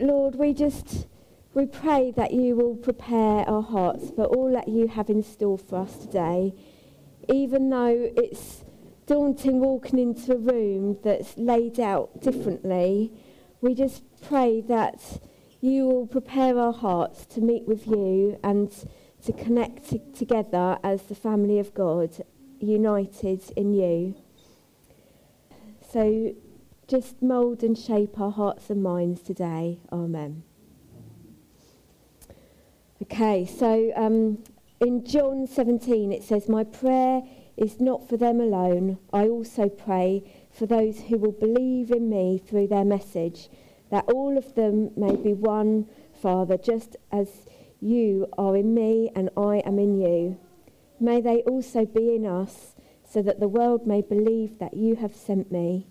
Lord, we just we pray that you will prepare our hearts for all that you have in store for us today, even though it's daunting walking into a room that's laid out differently. We just pray that you will prepare our hearts to meet with you and to connect t- together as the family of God, united in you. So just mould and shape our hearts and minds today. Amen. Okay, so um, in John 17 it says, My prayer is not for them alone. I also pray for those who will believe in me through their message, that all of them may be one, Father, just as you are in me and I am in you. May they also be in us, so that the world may believe that you have sent me.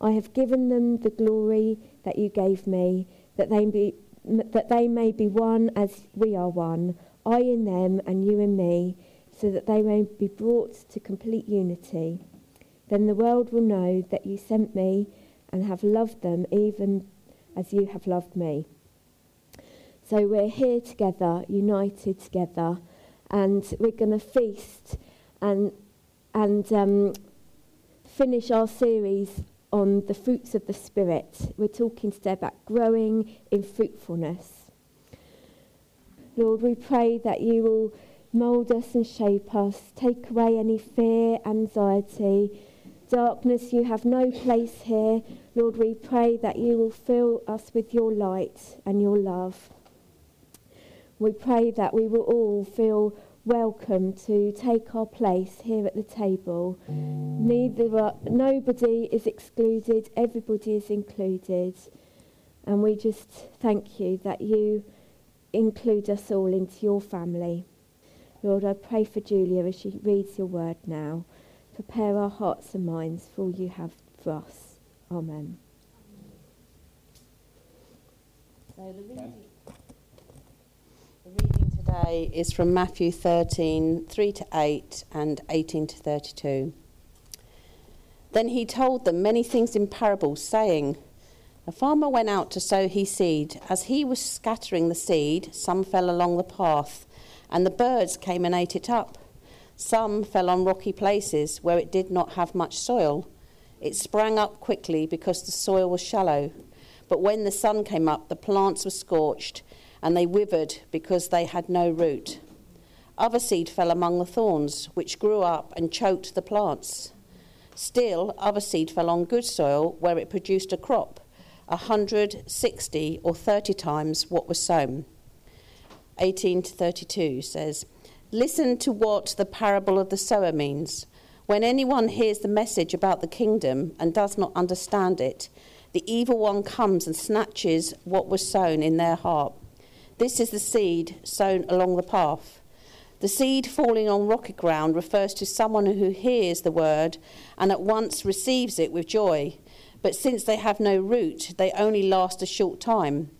I have given them the glory that you gave me, that they, be, that they may be one as we are one, I in them and you in me, so that they may be brought to complete unity. Then the world will know that you sent me and have loved them even as you have loved me. So we're here together, united together, and we're going to feast and and um, finish our series on the fruits of the Spirit. We're talking today about growing in fruitfulness. Lord, we pray that you will mould us and shape us, take away any fear, anxiety, darkness. You have no place here. Lord, we pray that you will fill us with your light and your love. We pray that we will all feel welcome to take our place here at the table. Neither uh, nobody is excluded, everybody is included. And we just thank you that you include us all into your family. Lord, I pray for Julia as she reads your word now. Prepare our hearts and minds for all you have for us. Amen. So the reading, the reading today is from Matthew 13, 3 to 8 and 18 to 32. Then he told them many things in parables, saying, A farmer went out to sow his seed. As he was scattering the seed, some fell along the path, and the birds came and ate it up. Some fell on rocky places where it did not have much soil. It sprang up quickly because the soil was shallow. But when the sun came up, the plants were scorched, and they withered because they had no root. Other seed fell among the thorns, which grew up and choked the plants. Still, other seed fell on good soil, where it produced a crop, a hundred, sixty, or thirty times what was sown. 18 to 32 says, Listen to what the parable of the sower means. When anyone hears the message about the kingdom and does not understand it, the evil one comes and snatches what was sown in their heart. This is the seed sown along the path. The seed falling on rocky ground refers to someone who hears the word and at once receives it with joy. But since they have no root, they only last a short time.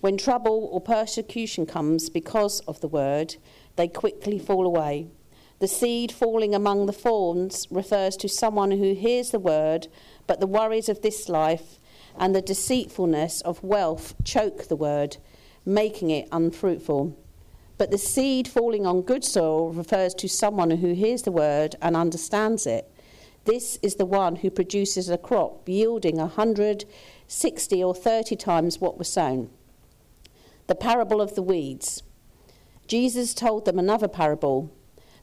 When trouble or persecution comes because of the word, they quickly fall away. The seed falling among the thorns refers to someone who hears the word, but the worries of this life and the deceitfulness of wealth choke the word, making it unfruitful. But the seed falling on good soil refers to someone who hears the word and understands it. This is the one who produces a crop yielding a hundred, sixty, or thirty times what was sown. The parable of the weeds. Jesus told them another parable.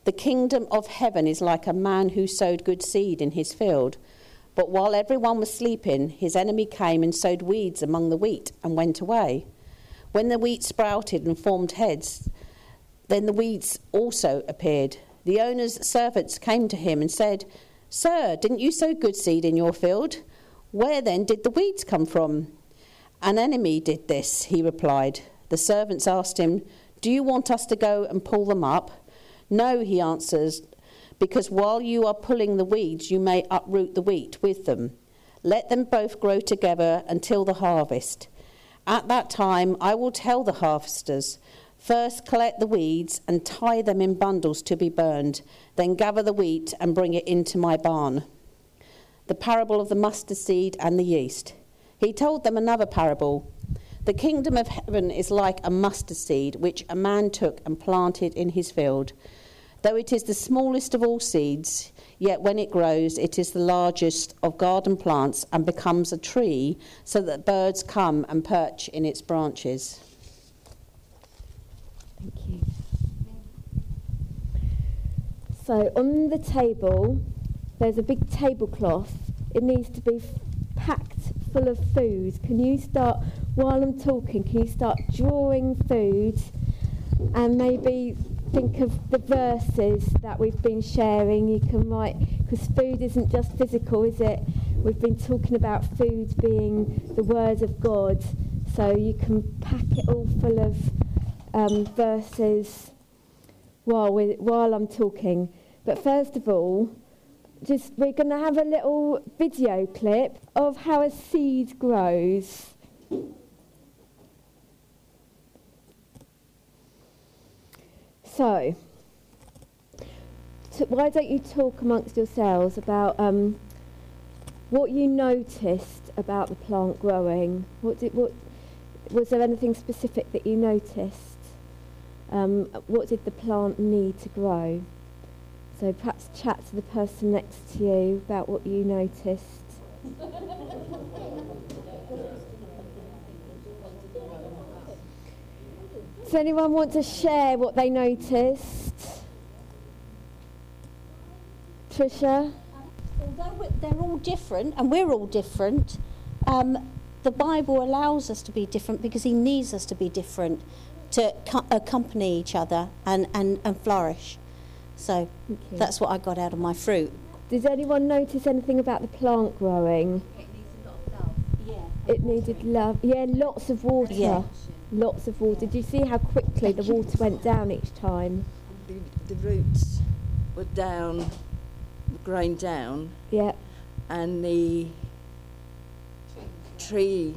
The kingdom of heaven is like a man who sowed good seed in his field. But while everyone was sleeping, his enemy came and sowed weeds among the wheat and went away. When the wheat sprouted and formed heads, then the weeds also appeared. The owner's servants came to him and said, Sir, didn't you sow good seed in your field? Where then did the weeds come from? An enemy did this, he replied. The servants asked him, Do you want us to go and pull them up? No, he answers, because while you are pulling the weeds, you may uproot the wheat with them. Let them both grow together until the harvest. At that time, I will tell the harvesters first collect the weeds and tie them in bundles to be burned, then gather the wheat and bring it into my barn. The parable of the mustard seed and the yeast. He told them another parable. The kingdom of heaven is like a mustard seed which a man took and planted in his field. Though it is the smallest of all seeds, yet when it grows, it is the largest of garden plants and becomes a tree, so that birds come and perch in its branches. Thank you. So on the table, there's a big tablecloth. It needs to be packed full of food. Can you start, while I'm talking, can you start drawing food and maybe think of the verses that we've been sharing? You can write, because food isn't just physical, is it? We've been talking about food being the word of God. So you can pack it all full of um, verses while, we while I'm talking. But first of all, just we're going to have a little video clip of how a seed grows. So, why don't you talk amongst yourselves about um, what you noticed about the plant growing? What did what was there anything specific that you noticed? Um, what did the plant need to grow? So perhaps chat to the person next to you about what you noticed. Does anyone want to share what they noticed? Trisha? Although they're all different, and we're all different, um, the Bible allows us to be different because He needs us to be different to co- accompany each other and, and, and flourish. So that's what I got out of my fruit. Does anyone notice anything about the plant growing? It needed love. Yeah. It needed love. Yeah, lots of water. Yeah. Lots of water. Did you see how quickly the water went down each time? the, the roots were down, growing down, Yeah. and the tree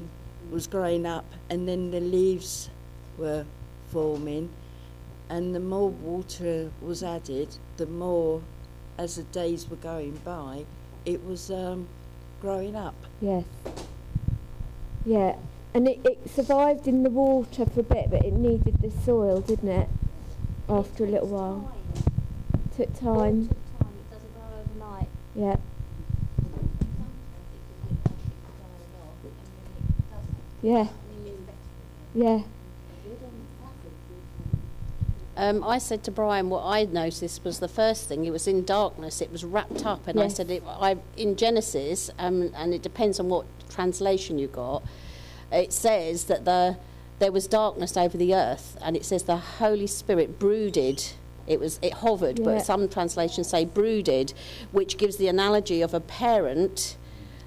was growing up, and then the leaves were forming, and the more water was added, the more, as the days were going by, it was um, growing up. Yes. Yeah. And it, it survived in the water for a bit, but it needed the soil, didn't it? After a little while. Took time. It doesn't grow overnight. Yeah. Yeah. Yeah. Um, I said to Brian what I noticed was the first thing. It was in darkness. It was wrapped up, and I said it, I in Genesis, um, and it depends on what translation you got. It says that the there was darkness over the earth, and it says the Holy Spirit brooded. It was it hovered, Yeah. but some translations say brooded, which gives the analogy of a parent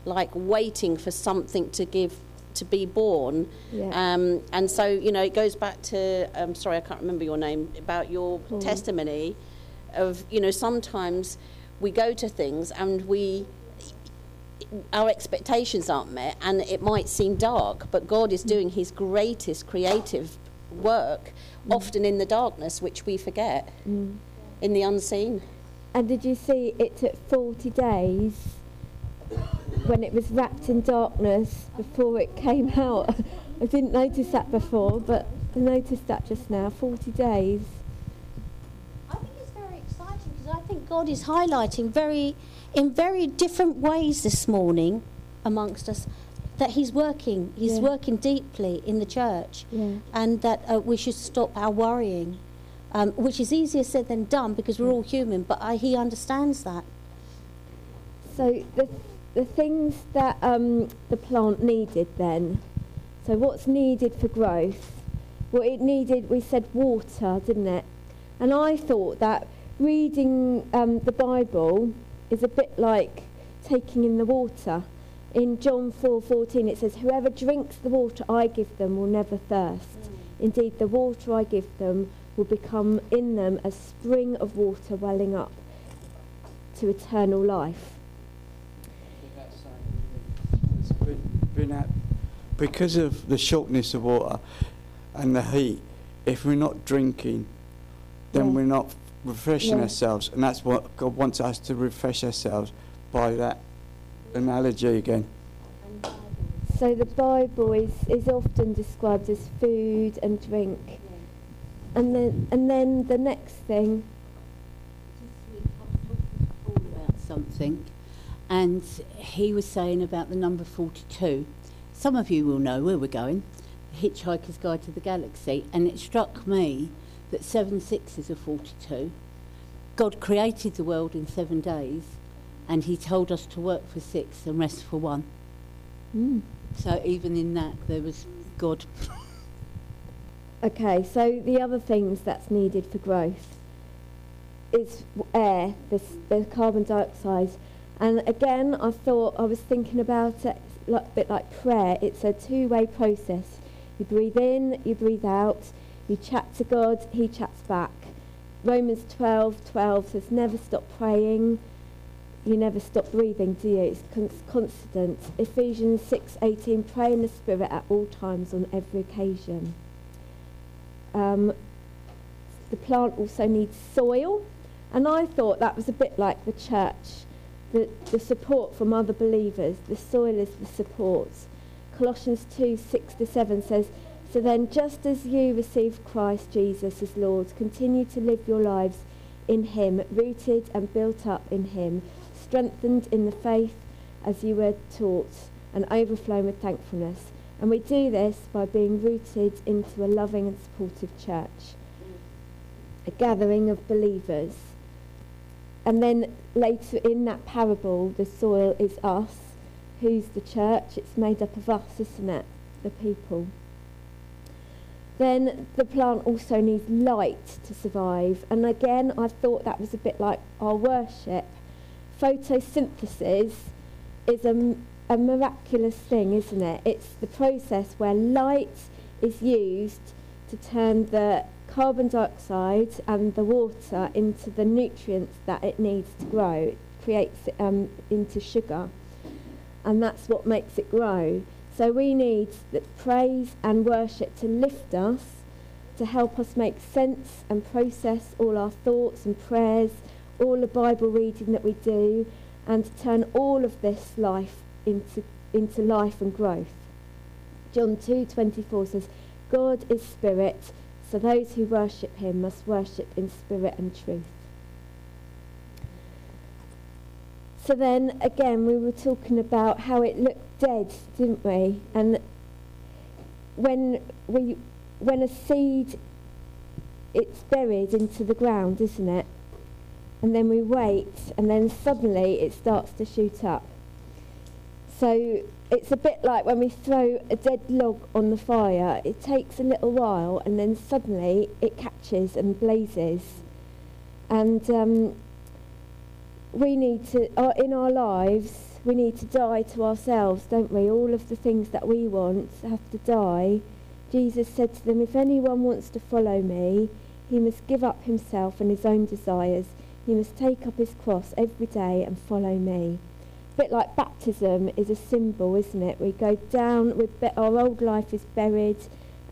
like waiting for something to give to be born Yeah. um, and so, you know, it goes back to, um, sorry, I can't remember your name, about your Paul. testimony of, you know, sometimes we go to things and we, our expectations aren't met and it might seem dark, but God is doing his greatest creative work, often in the darkness, which we forget, Mm. in the unseen. And did you see it took 40 days when it was wrapped in darkness before it came out? I didn't notice that before, but I noticed that just now. 40 days. I think it's very exciting because I think God is highlighting very, in very different ways this morning amongst us that He's working. He's Yeah. working deeply in the church, Yeah. and that uh, we should stop our worrying, um, which is easier said than done because we're all human. But I, He understands that. So the the things that um, the plant needed then. So what's needed for growth? Well, it needed. We said water, didn't it? And I thought that reading um, the Bible is a bit like taking in the water. In John 4:14 it says, "Whoever drinks the water I give them will never thirst. Indeed, the water I give them will become in them a spring of water welling up to eternal life." It's been, been at, because of the shortness of water and the heat, if we're not drinking, then Yeah. we're not refreshing Yeah. ourselves. And that's what God wants us to refresh ourselves by that analogy again. So the Bible is, is often described as food and drink. And then and then the next thing Paul about something, and he was saying about the number 42. Some of you will know where we're going, the Hitchhiker's Guide to the Galaxy, and it struck me that seven sixes are 42. God created the world in seven days, and he told us to work for six and rest for one. mm, So even in that, there was God. Okay, so the other things that's needed for growth is air, the, the carbon dioxide. And again, I thought, I was thinking about it a bit like prayer. It's a two-way process. You breathe in, you breathe out, you chat to God, he chats back. Romans 12, 12 says, never stop praying, you never stop breathing, do you? It's con- constant. Ephesians 6, 18, pray in the Spirit at all times on every occasion. Um, the plant also needs soil, and I thought that was a bit like the church, the, the support from other believers. The soil is the support. Colossians 2 6 to 7 says, So then, just as you received Christ Jesus as Lord, continue to live your lives in Him, rooted and built up in Him, strengthened in the faith as you were taught, and overflowing with thankfulness. And we do this by being rooted into a loving and supportive church, a gathering of believers. And then later in that parable, the soil is us. Who's the church? It's made up of us, isn't it? The people. Then the plant also needs light to survive. And again, I thought that was a bit like our worship. Photosynthesis is a miraculous thing, isn't it? It's the process where light is used to turn the carbon dioxide and the water into the nutrients that it needs to grow. It creates it um, into sugar, and that's what makes it grow. So we need the praise and worship to lift us, to help us make sense and process all our thoughts and prayers, all the Bible reading that we do, and to turn all of this life into, into life and growth. John 2:24 says, God is spirit, so those who worship him must worship in spirit and truth. So then again we were talking about how it looked dead, didn't we? And when we when a seed it's buried into the ground, isn't it? And then we wait and then suddenly it starts to shoot up. So it's a bit like when we throw a dead log on the fire. It takes a little while and then suddenly it catches and blazes. And um, we need to, uh, in our lives, we need to die to ourselves, don't we? All of the things that we want have to die. Jesus said to them, If anyone wants to follow me, he must give up himself and his own desires. He must take up his cross every day and follow me. A bit like baptism is a symbol, isn't it? We go down, we be- our old life is buried,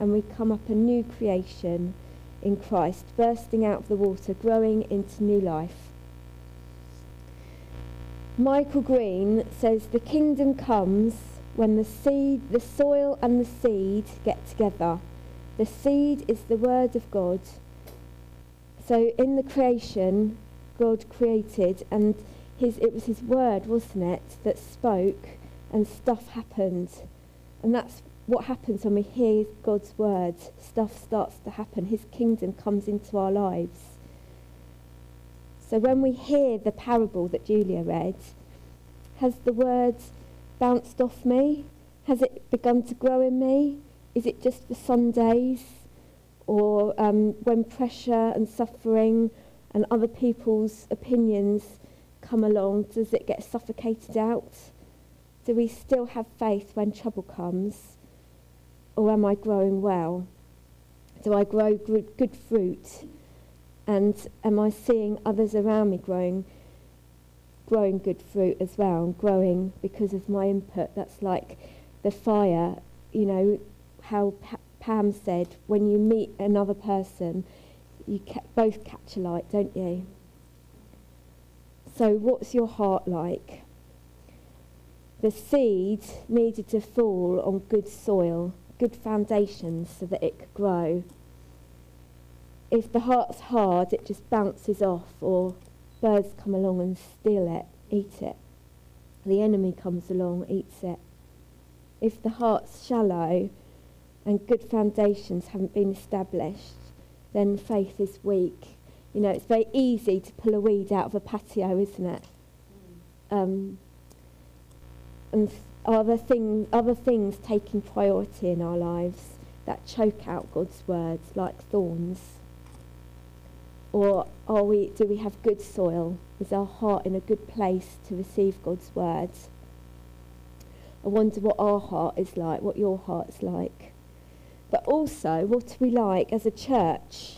and we come up a new creation in Christ, bursting out of the water, growing into new life. Michael Green says the kingdom comes when the seed, the soil and the seed get together. The seed is the word of God. So in the creation, God created, and his, it was his word, wasn't it, that spoke, and stuff happened. And that's what happens when we hear God's word. Stuff starts to happen. His kingdom comes into our lives. So when we hear the parable that Julia read, has the word bounced off me? Has it begun to grow in me? Is it just for Sundays? Or um, when pressure and suffering and other people's opinions come along, does it get suffocated out? Do we still have faith when trouble comes? Or am I growing well? Do I grow good fruit? And am I seeing others around me growing, growing good fruit as well, and growing because of my input? That's like the fire, you know, how pa- Pam said, when you meet another person, you ca- both catch a light, don't you? So, what's your heart like? the seed needed to fall on good soil, good foundations, so that it could grow. If the heart's hard, it just bounces off, or birds come along and steal it, eat it. The enemy comes along, eats it. If the heart's shallow and good foundations haven't been established, then faith is weak. You know, it's very easy to pull a weed out of a patio, isn't it? Um, and are there thing, other things taking priority in our lives that choke out God's words like thorns? Or are we, do we have good soil? Is our heart in a good place to receive God's words? I wonder what our heart is like, what your heart's like. But also, what are we like as a church?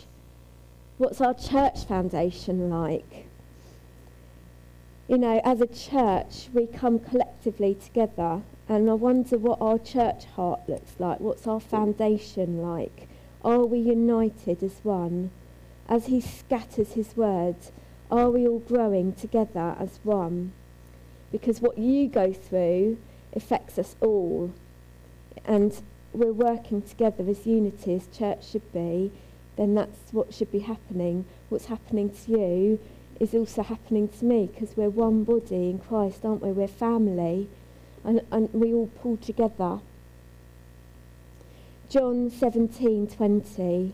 What's our church foundation like? You know, as a church, we come collectively together, and I wonder what our church heart looks like. What's our foundation like? Are we united as one? As He scatters His words, are we all growing together as one? Because what you go through affects us all. And we're working together as unity, as church should be, then that's what should be happening. What's happening to you is also happening to me because we're one body in Christ, aren't we? We're family and, and we all pull together. John 17:20.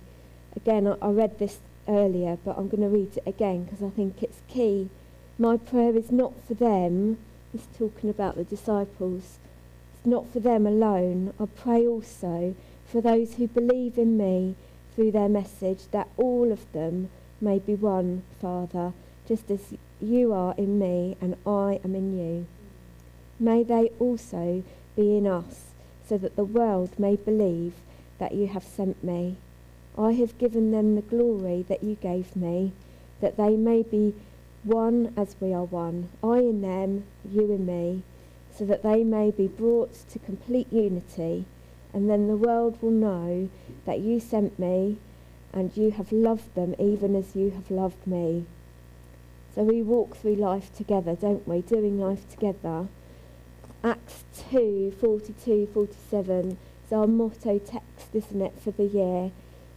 Again, I, I read this earlier, but I'm going to read it again because I think it's key. My prayer is not for them. He's talking about the disciples. It's not for them alone. I pray also for those who believe in me through their message, that all of them may be one, Father, just as you are in me and I am in you. May they also be in us, so that the world may believe that you have sent me. I have given them the glory that you gave me, that they may be one as we are one, I in them, you in me, so that they may be brought to complete unity, and then the world will know that you sent me, and you have loved them even as you have loved me. So we walk through life together, don't we? Doing life together. Acts 2 42 47 is our motto text, isn't it, for the year?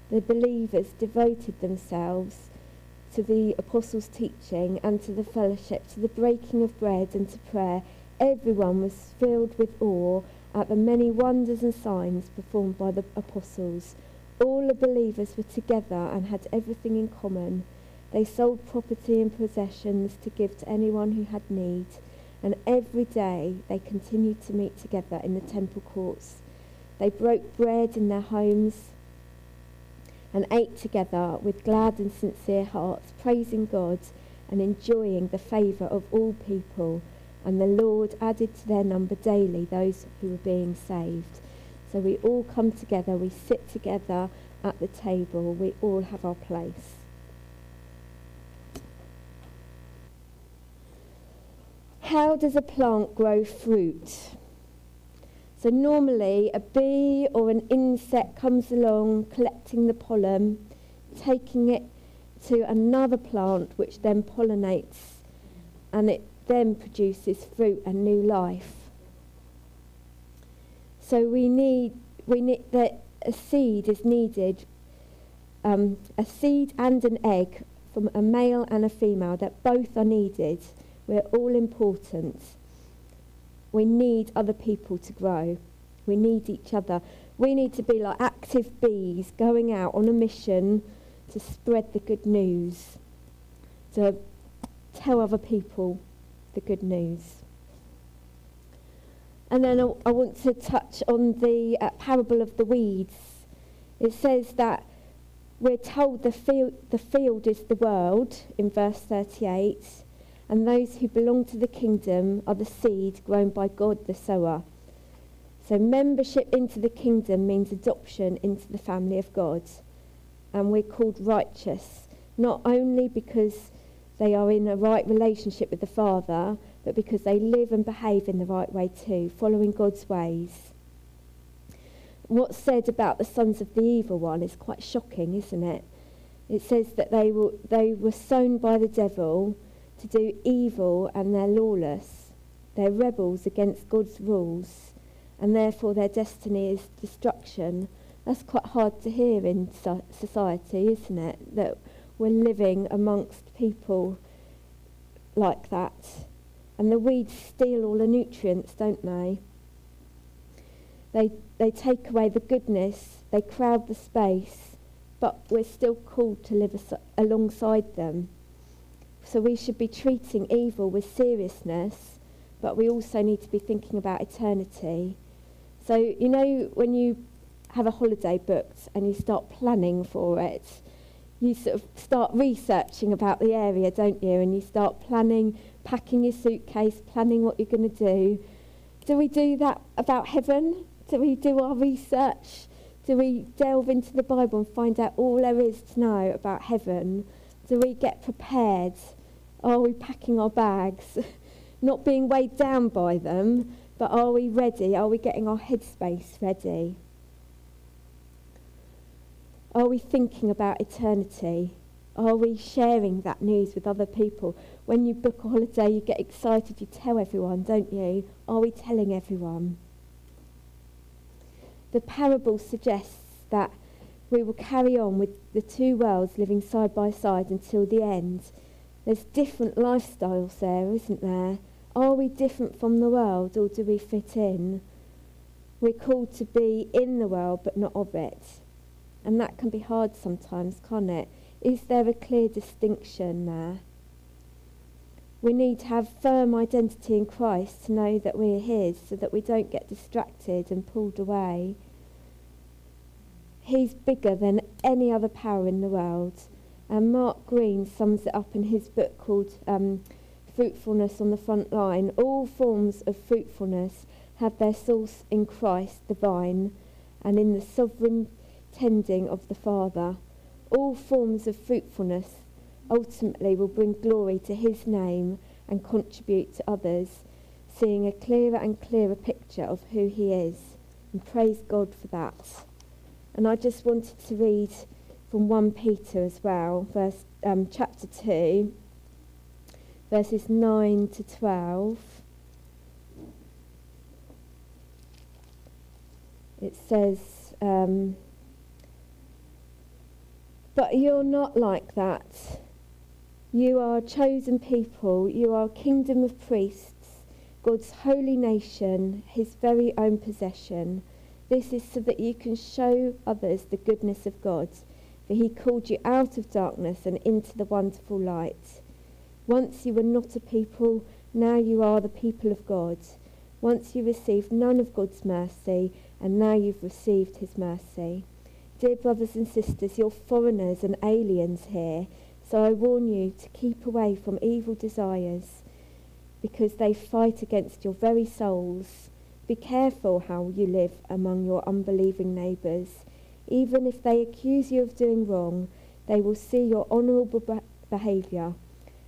The believers devoted themselves to the apostles' teaching and to the fellowship, to the breaking of bread and to prayer. Everyone was filled with awe at the many wonders and signs performed by the apostles. All the believers were together and had everything in common. They sold property and possessions to give to anyone who had need, and every day they continued to meet together in the temple courts. They broke bread in their homes and ate together with glad and sincere hearts, praising God and enjoying the favour of all people. And the Lord added to their number daily those who were being saved. So we all come together, we sit together at the table, we all have our place. How does a plant grow fruit? So normally a bee or an insect comes along collecting the pollen, taking it to another plant which then pollinates and it then produces fruit and new life. So we need we need that a seed is needed, um, a seed and an egg from a male and a female that both are needed. We're all important. We need other people to grow. We need each other. We need to be like active bees going out on a mission to spread the good news, to tell other people the good news. And then I, I want to touch on the uh, parable of the weeds. It says that we're told the field, the field is the world in verse 38, and those who belong to the kingdom are the seed grown by God the sower. So, membership into the kingdom means adoption into the family of God. And we're called righteous, not only because they are in a right relationship with the Father, but because they live and behave in the right way too, following God's ways. What's said about the sons of the evil one is quite shocking, isn't it? It says that they were, they were sown by the devil to do evil and they're lawless. They're rebels against God's rules, and therefore their destiny is destruction. That's quite hard to hear in so- society, isn't it? That we're living amongst people like that. And the weeds steal all the nutrients, don't they? They, they take away the goodness, they crowd the space, but we're still called to live as- alongside them. So we should be treating evil with seriousness, but we also need to be thinking about eternity. So, you know, when you have a holiday booked and you start planning for it, you sort of start researching about the area, don't you? And you start planning, packing your suitcase, planning what you're going to do. Do we do that about heaven? Do we do our research? Do we delve into the Bible and find out all there is to know about heaven? Do we get prepared? Are we packing our bags? Not being weighed down by them, but are we ready? Are we getting our headspace ready? Are we thinking about eternity? Are we sharing that news with other people? When you book a holiday, you get excited, you tell everyone, don't you? Are we telling everyone? The parable suggests that we will carry on with the two worlds living side by side until the end. There's different lifestyles there, isn't there? Are we different from the world or do we fit in? We're called to be in the world but not of it. And that can be hard sometimes, can't it? Is there a clear distinction there? We need to have firm identity in Christ to know that we're His so that we don't get distracted and pulled away. He's bigger than any other power in the world. And Mark Greene sums it up in his book called um, Fruitfulness on the Front Line. All forms of fruitfulness have their source in Christ, the vine, and in the sovereign tending of the Father. All forms of fruitfulness ultimately will bring glory to his name and contribute to others, seeing a clearer and clearer picture of who he is. And praise God for that. And I just wanted to read from 1 Peter as well, verse, um, chapter 2, verses 9 to 12. It says, um, But you're not like that. You are chosen people, you are kingdom of priests, God's holy nation, his very own possession. This is so that you can show others the goodness of God, for he called you out of darkness and into the wonderful light. Once you were not a people, now you are the people of God. Once you received none of God's mercy, and now you've received his mercy. Dear brothers and sisters, you're foreigners and aliens here, so I warn you to keep away from evil desires, because they fight against your very souls. Be careful how you live among your unbelieving neighbours. Even if they accuse you of doing wrong, they will see your honourable be- behaviour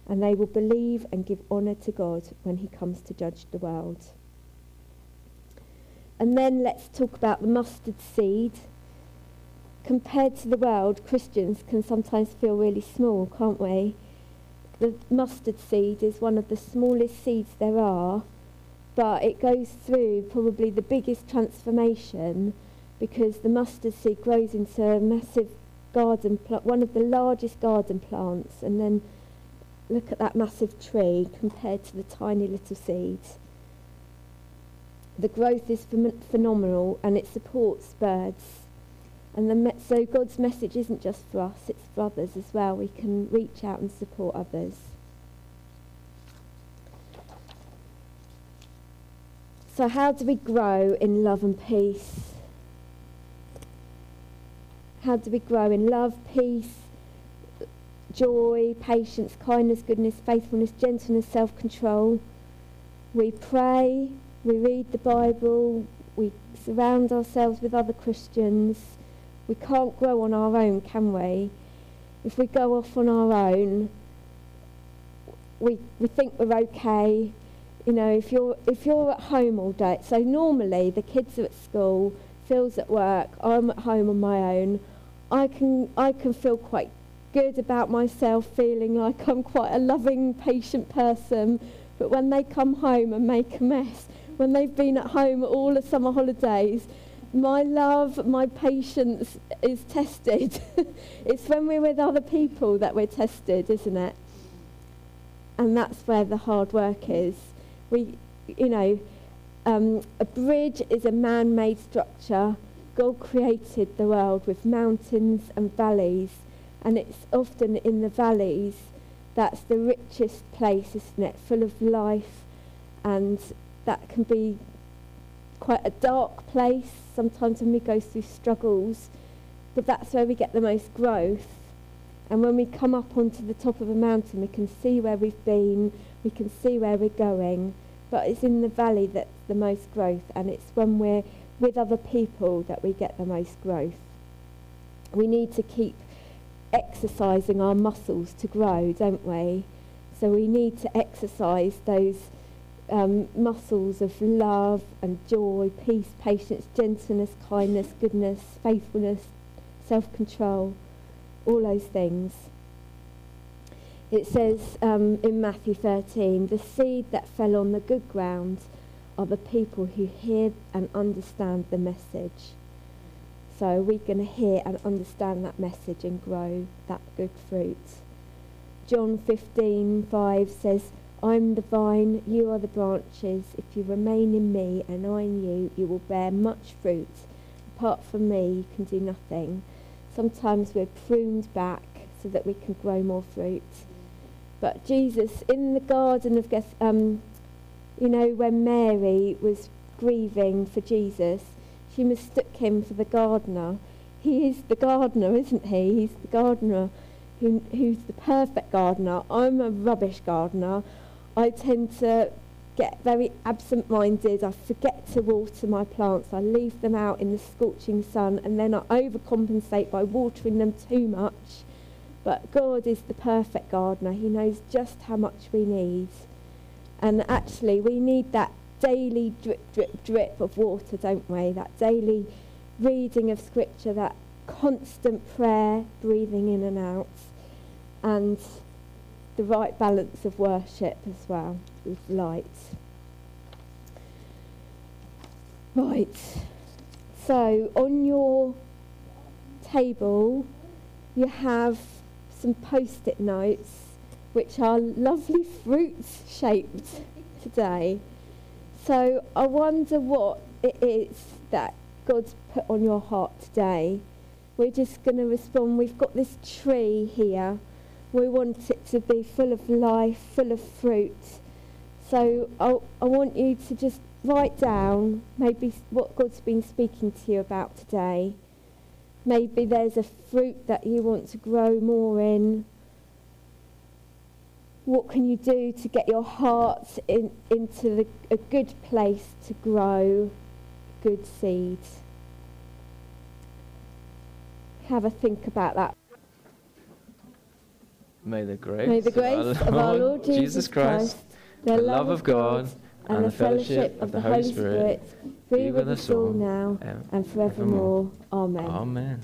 and they will believe and give honour to God when he comes to judge the world. And then let's talk about the mustard seed. Compared to the world, Christians can sometimes feel really small, can't we? The mustard seed is one of the smallest seeds there are, but it goes through probably the biggest transformation because the mustard seed grows into a massive garden plant, one of the largest garden plants, and then look at that massive tree compared to the tiny little seeds. The growth is phem- phenomenal and it supports birds. And the so God's message isn't just for us, it's for others as well. We can reach out and support others. So, how do we grow in love and peace? How do we grow in love, peace, joy, patience, kindness, goodness, faithfulness, gentleness, self control? We pray, we read the Bible, we surround ourselves with other Christians. We can't grow on our own, can we? If we go off on our own, we, we think we're okay. You know, if you're, if you're at home all day, so normally the kids are at school, Phil's at work, I'm at home on my own, I can, I can feel quite good about myself, feeling like I'm quite a loving, patient person, But when they come home and make a mess, when they've been at home all the summer holidays, my love, my patience is tested. it's when we're with other people that we're tested, isn't it? And that's where the hard work is. We, you know, um, a bridge is a man made structure. God created the world with mountains and valleys, and it's often in the valleys that's the richest place, isn't it? Full of life, and that can be quite a dark place sometimes when we go through struggles, but that's where we get the most growth. And when we come up onto the top of a mountain, we can see where we've been, we can see where we're going, but it's in the valley that's the most growth, and it's when we're with other people that we get the most growth. We need to keep exercising our muscles to grow, don't we? So we need to exercise those um, muscles of love and joy, peace, patience, gentleness, kindness, goodness, faithfulness, self control, all those things. It says um, in Matthew 13 the seed that fell on the good ground are the people who hear and understand the message. So we're going to hear and understand that message and grow that good fruit. John 15:5 says, I'm the vine, you are the branches. If you remain in me and I in you, you will bear much fruit. Apart from me, you can do nothing. Sometimes we're pruned back so that we can grow more fruit. But Jesus, in the Garden of Geth, um, you know, when Mary was grieving for Jesus, she mistook him for the gardener. He is the gardener, isn't he? He's the gardener who, who's the perfect gardener. I'm a rubbish gardener. I tend to get very absent minded. I forget to water my plants. I leave them out in the scorching sun and then I overcompensate by watering them too much. But God is the perfect gardener. He knows just how much we need. And actually, we need that daily drip, drip, drip of water, don't we? That daily reading of Scripture, that constant prayer, breathing in and out, and the right balance of worship as well with light. Right, so on your table you have some post it notes which are lovely fruits shaped today. So I wonder what it is that God's put on your heart today. We're just going to respond. We've got this tree here we want it to be full of life, full of fruit. So I, I want you to just write down maybe what God's been speaking to you about today. Maybe there's a fruit that you want to grow more in. What can you do to get your heart in, into the, a good place to grow good seeds? Have a think about that. May the grace, May the grace of our Lord Jesus Christ, the love of God, and the fellowship of the Holy Spirit be with us all now and forevermore. Amen. Amen.